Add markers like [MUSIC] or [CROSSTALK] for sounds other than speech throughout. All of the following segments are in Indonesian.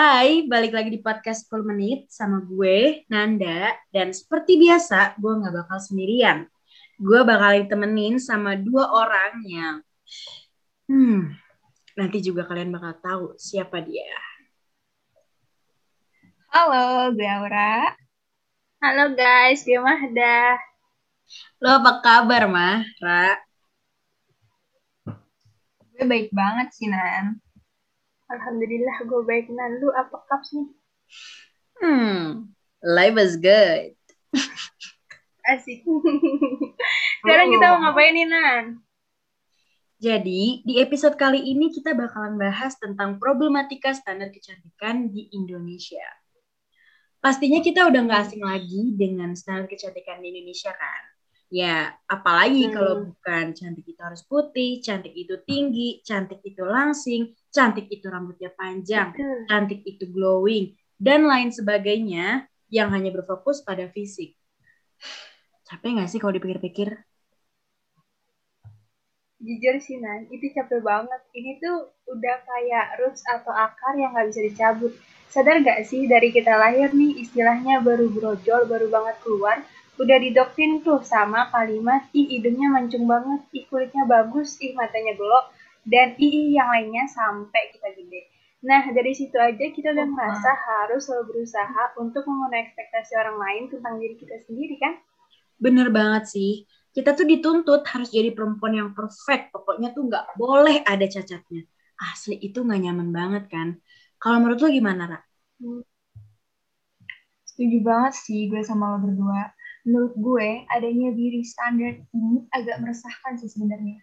Hai, balik lagi di podcast 10 menit sama gue, Nanda. Dan seperti biasa, gue gak bakal sendirian. Gue bakal ditemenin sama dua orang yang... Hmm, nanti juga kalian bakal tahu siapa dia. Halo, gue Aura. Halo guys, gue Mahda. Lo apa kabar, Mah? Ra? Gue baik banget sih, Nan. Alhamdulillah gue baik. Nan, lu apa kaps nih? Hmm, life is good. Asik. Sekarang kita mau ngapain nih, Nan? Jadi, di episode kali ini kita bakalan bahas tentang problematika standar kecantikan di Indonesia. Pastinya kita udah nggak asing lagi dengan standar kecantikan di Indonesia kan? Ya, apalagi Hmm. kalau bukan cantik itu harus putih, cantik itu tinggi, cantik itu langsing, cantik itu rambutnya panjang, Betul. cantik itu glowing, dan lain sebagainya yang hanya berfokus pada fisik. Capek nggak sih kalau dipikir-pikir? Jujur sih, Nan, itu capek banget. Ini tuh udah kayak roots atau akar yang nggak bisa dicabut. Sadar gak sih dari kita lahir nih istilahnya baru brojol, baru banget keluar, udah didoktrin tuh sama kalimat, ih hidungnya mancung banget, ih kulitnya bagus, ih matanya gelok, dan ih yang lainnya sampai kita gede. Nah, dari situ aja kita udah Oh, merasa harus selalu berusaha untuk memenuhi ekspektasi orang lain tentang diri kita sendiri kan? Bener banget sih. Kita tuh dituntut harus jadi perempuan yang perfect. Pokoknya tuh nggak boleh ada cacatnya. Asli itu nggak nyaman banget kan? Kalau menurut lo gimana, Ra? Setuju banget sih gue sama lo berdua. Menurut gue, adanya beauty standard ini agak meresahkan sih sebenarnya.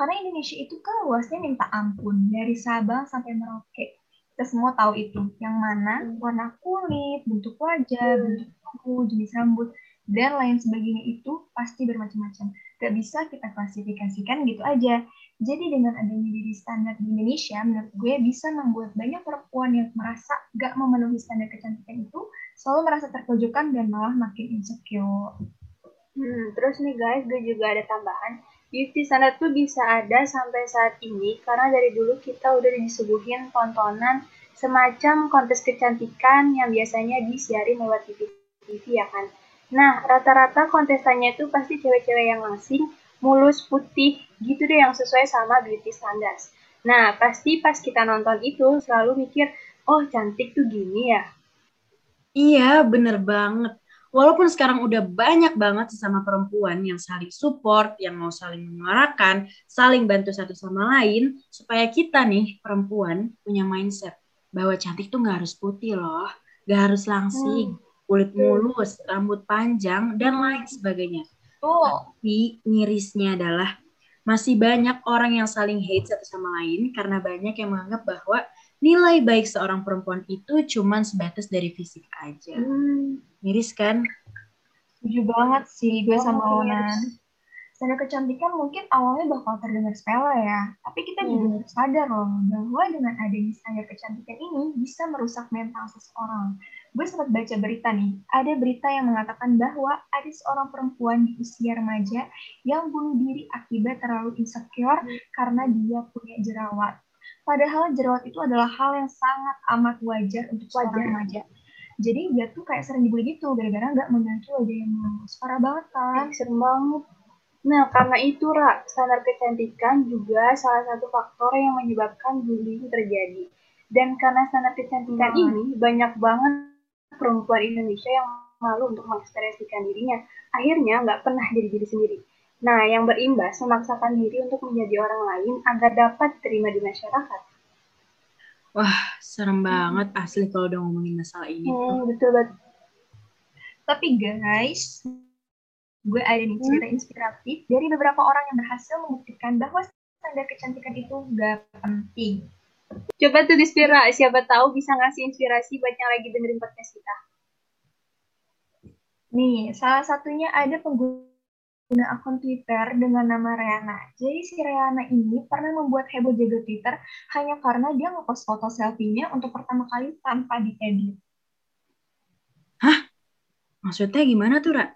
Karena Indonesia itu kan luasnya minta ampun, dari Sabang sampai Merauke. Kita semua tahu itu, yang mana Hmm. warna kulit, bentuk wajah, Hmm. bentuk tubuh, jenis rambut, dan lain sebagainya itu pasti bermacam-macam. Gak bisa kita klasifikasikan gitu aja. Jadi dengan adanya beauty standar di Indonesia, menurut gue bisa membuat banyak perempuan yang merasa gak memenuhi standar kecantikan itu selalu merasa terpojokan dan malah makin insecure. Hmm, terus nih guys, gue juga ada tambahan. Beauty standard tuh bisa ada sampai saat ini karena dari dulu kita udah disuguhin tontonan semacam kontes kecantikan yang biasanya disiarin lewat TV, TV ya kan. Nah, rata-rata kontestannya itu pasti cewek-cewek yang langsing, mulus, putih, gitu deh yang sesuai sama beauty standards. Nah, pasti pas kita nonton itu selalu mikir, oh cantik tuh gini ya. Iya, bener banget. Walaupun sekarang udah banyak banget sesama perempuan yang saling support, yang mau saling menyuarakan, saling bantu satu sama lain, supaya kita nih perempuan punya mindset bahwa cantik tuh nggak harus putih loh, nggak harus langsing, kulit mulus, rambut panjang, dan lain sebagainya. Tapi mirisnya adalah masih banyak orang yang saling hate satu sama lain karena banyak yang menganggap bahwa nilai baik seorang perempuan itu cuman sebatas dari fisik aja. Hmm, Miris kan? setuju banget sih gue sama Oh, lo, yes. Nan. Standar kecantikan mungkin awalnya bakal terdengar sepele ya, tapi kita juga Hmm. harus sadar loh bahwa dengan adanya standar kecantikan ini bisa merusak mental seseorang. Gue sempat baca berita nih, ada berita yang mengatakan bahwa ada seorang perempuan di usia remaja yang bunuh diri akibat terlalu insecure Hmm. karena dia punya jerawat. Padahal jerawat itu adalah hal yang sangat amat wajar untuk seorang Wajar. remaja. Jadi dia tuh kayak sering dibully gitu gara-gara nggak memiliki wajah yang mulus. Parah banget kan? Ih, serem banget. Nah, karena itu, Ra, standar kecantikan juga salah satu faktor yang menyebabkan bullying terjadi. Dan karena standar kecantikan Hmm. ini, banyak banget perempuan Indonesia yang malu untuk mengekspresikan dirinya. Akhirnya nggak pernah jadi diri sendiri. Nah, yang berimbas memaksakan diri untuk menjadi orang lain agar dapat diterima di masyarakat. Serem banget asli kalau udah ngomongin masalah ini. Hmm, betul banget. Tapi guys, gue ada nih cerita inspiratif dari beberapa orang yang berhasil membuktikan bahwa standar kecantikan itu gak penting. Coba tuh Dispira, siapa tahu bisa ngasih inspirasi buat yang lagi dengerin podcast kita. Nih, salah satunya ada pengguna akun Twitter dengan nama Riana. Jadi si Riana ini pernah membuat heboh jaga Twitter hanya karena dia ngepost foto selfie-nya untuk pertama kali tanpa diedit. Maksudnya gimana tuh, Ra?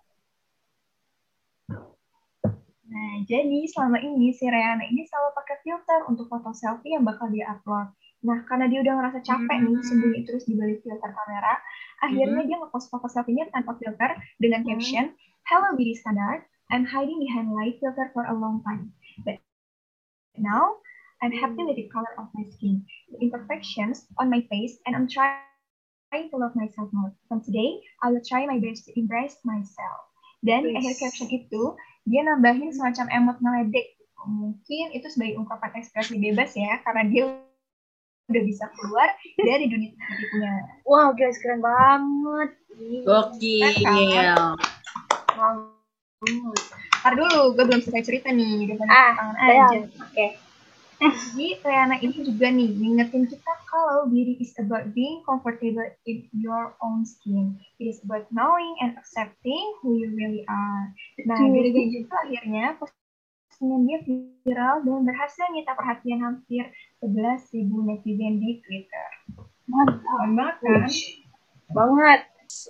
Nah, jadi selama ini si Riana ini selalu pakai filter untuk foto selfie yang bakal dia upload. Nah, karena dia udah ngerasa capek nih Hmm. sembunyi terus di balik filter kamera, akhirnya dia ngepost foto selfie-nya tanpa filter dengan Hmm. caption, Hello beauty standard, I'm hiding behind light filter for a long time. But now, I'm happy with the color of my skin, the imperfections on my face, and I'm trying to love myself more. From today, I will try my best to embrace myself. Dan di Yes. akhir caption itu, dia nambahin semacam emot ngeledek. Mungkin itu sebagai ungkapan ekspresi bebas ya, karena dia udah bisa keluar dari dunia tipunya. Wow, guys, keren banget. Gokil. Banget. Ntar dulu, gue belum selesai cerita nih, udah Ah, tangan saya. aja. Oke. Jadi Rihanna ini juga nih ngingetin kita kalau beauty is about being comfortable in your own skin. It is about knowing and accepting who you really are. Nah, dari gitu akhirnya postingan dia viral dan berhasil nyita perhatian hampir 11.000 netizen di Twitter. Mantap. Banget kan? Banget.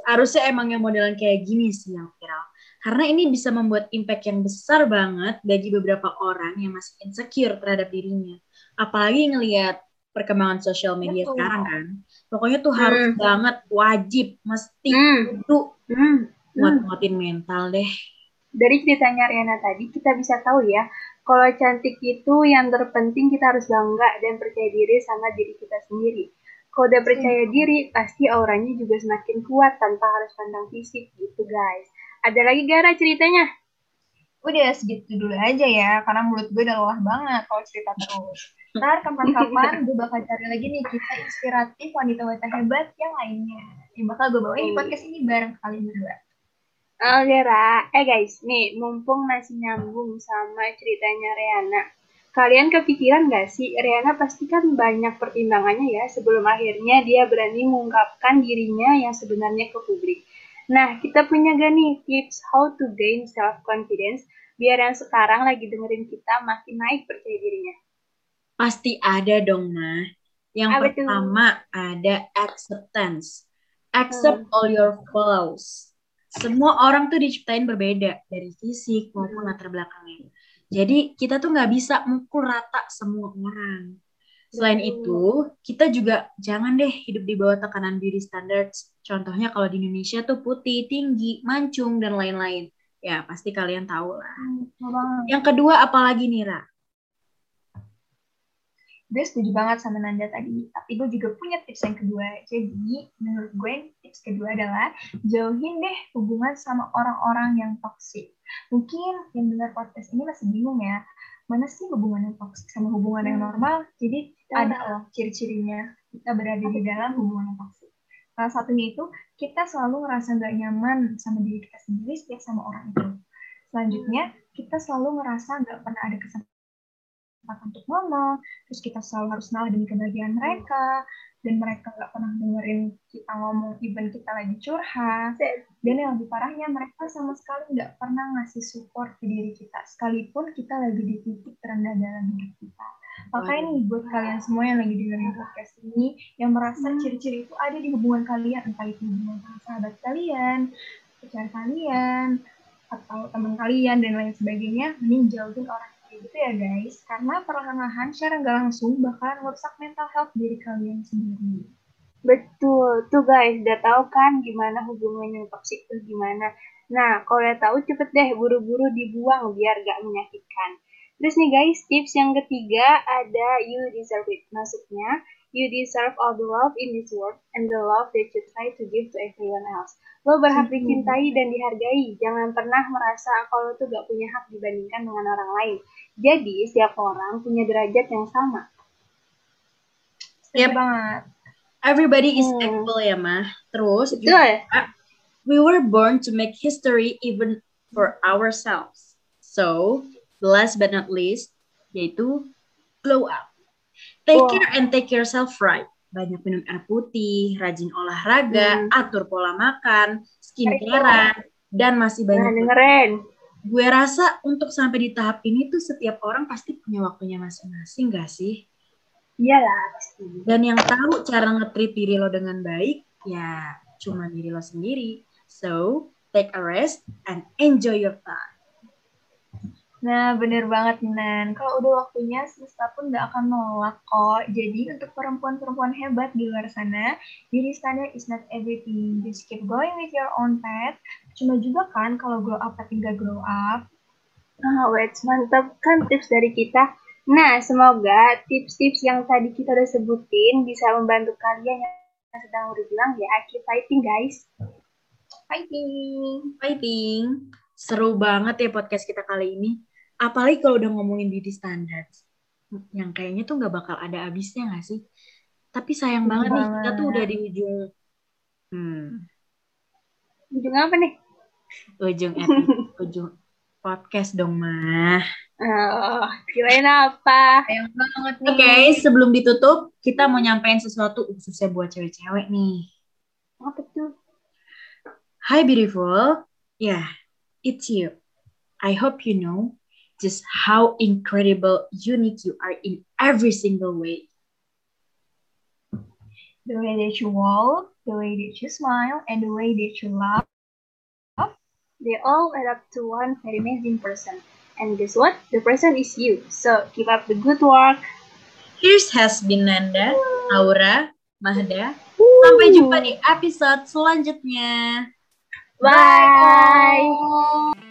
Harusnya emang yang modelan kayak gini sih yang viral. Karena ini bisa membuat impact yang besar banget bagi beberapa orang yang masih insecure terhadap dirinya. Apalagi ngelihat perkembangan sosial media Betul. sekarang kan. Pokoknya tuh harus Hmm. banget, wajib, mesti Hmm. itu Hmm. Hmm. nguat-nguatin mental deh. Dari ceritanya Riana tadi, kita bisa tahu ya, kalau cantik itu yang terpenting kita harus bangga dan percaya diri sama diri kita sendiri. Kalau udah percaya diri, pasti auranya juga semakin kuat tanpa harus pandang fisik gitu guys. Ada lagi Gara ceritanya? Udah segitu dulu aja ya, karena mulut gue udah lelah banget kalau cerita terus. Ntar kapan-kapan gue bakal cari lagi nih kita inspiratif wanita-wanita hebat yang lainnya. Yang bakal gue bawain di podcast ini bareng kalian berdua. Oke, Ra. Eh guys, nih mumpung masih nyambung sama ceritanya Riana. Kalian kepikiran gak sih, Riana pasti kan banyak pertimbangannya ya sebelum akhirnya dia berani mengungkapkan dirinya yang sebenarnya ke publik. Nah, kita punya gak nih tips how to gain self-confidence biar yang sekarang lagi dengerin kita makin naik percaya dirinya. Pasti ada dong, Mah. Yang Apa pertama ada acceptance. Accept Hmm. all your flaws. Semua orang tuh diciptain berbeda dari fisik maupun latar belakangnya. Jadi kita tuh nggak bisa mukul rata semua orang. Selain Betul. itu, kita juga jangan deh hidup di bawah tekanan beauty standards. Contohnya kalau di Indonesia tuh putih, tinggi, mancung, dan lain-lain. Ya, pasti kalian tahu lah. banget. Yang kedua, apalagi nih, Ra? Gue setuju banget sama Nanda tadi, tapi gue juga punya tips yang kedua. Jadi, menurut gue tips kedua adalah jauhin deh hubungan sama orang-orang yang toksik. Mungkin yang dengar podcast ini masih bingung ya, mana sih hubungan yang toksik sama hubungan yang Hmm. normal? Jadi Kita ada loh ciri-cirinya kita berada di dalam hubungan yang toksik. Salah satunya itu kita selalu ngerasa nggak nyaman sama diri kita sendiri setiap sama orang itu. Selanjutnya kita selalu ngerasa nggak pernah ada kesempatan untuk ngomong, terus kita selalu harus ngalah demi kebahagiaan mereka, dan mereka nggak pernah dengerin kita ngomong, even kita lagi curhat. Dan yang lebih parahnya, mereka sama sekali nggak pernah ngasih support ke diri kita, sekalipun kita lagi di titik terendah dalam hidup kita. Makanya nih, buat kalian semua yang lagi dengerin podcast ini, yang merasa ciri-ciri itu ada di hubungan kalian, entah itu hubungan sama sahabat kalian, pacar kalian, atau teman kalian, dan lain sebagainya, mending jauhin orang gitu ya guys. Karena perlahan-lahan, secara nggak langsung, bakalan merusak mental health diri kalian sendiri. Betul, tuh guys, udah tahu kan gimana hubungan yang toksik tuh gimana. Nah, kalau udah tahu cepet deh buru-buru dibuang biar gak menyakitkan. Terus nih guys, tips yang ketiga ada you deserve it. Maksudnya, you deserve all the love in this world and the love that you try to give to everyone else. Lo berhak Mhm. dicintai dan dihargai. Jangan pernah merasa kalau tuh gak punya hak dibandingkan dengan orang lain. Jadi, setiap orang punya derajat yang sama. Yep. banget. Everybody is Hmm. equal ya, Mah. Terus, juga, we were born to make history even for ourselves. So, last but not least, yaitu glow up. Take care and take yourself right. Banyak minum air putih, rajin olahraga, Hmm. atur pola makan, skincarean, dan masih Nah, banyak. dengerin. Gue rasa untuk sampai di tahap ini tuh setiap orang pasti punya waktunya masing-masing gak sih? Iyalah, pasti. Dan yang tahu cara nge-treat diri lo dengan baik, ya cuma diri lo sendiri. So, take a rest and enjoy your time. Nah, bener banget, Nan. Kalau udah waktunya, semesta pun gak akan nolak kok. Jadi, untuk perempuan-perempuan hebat di luar sana, diri standar is not everything. Just keep going with your own path. Cuma juga kan, kalau grow up tapi gak grow up. Ah, wait, mantap kan tips dari kita. Nah, semoga tips-tips yang tadi kita udah sebutin bisa membantu kalian yang sedang berjuang ya. Keep fighting, guys. Fighting! Fighting! Seru banget ya podcast kita kali ini apalagi kalau udah ngomongin beauty standards yang kayaknya tuh nggak bakal ada habisnya nggak sih? Tapi sayang banget nih kita tuh udah di ujung hmm. ujung apa nih? Ujung [LAUGHS] ujung podcast dong mah. Oh kirain apa? Sayang banget nih. Oke okay, sebelum ditutup kita mau nyampein sesuatu khususnya buat cewek-cewek nih. Apa tuh? Hi beautiful. Yeah it's you. I hope you know just how incredible, unique you are in every single way. The way that you walk, the way that you smile, and the way that you laugh. They all add up to one very amazing person. And guess what? The person is you. So keep up the good work. Here's has been Nanda, Aura, Mahda. Sampai jumpa di episode selanjutnya. Bye. Bye.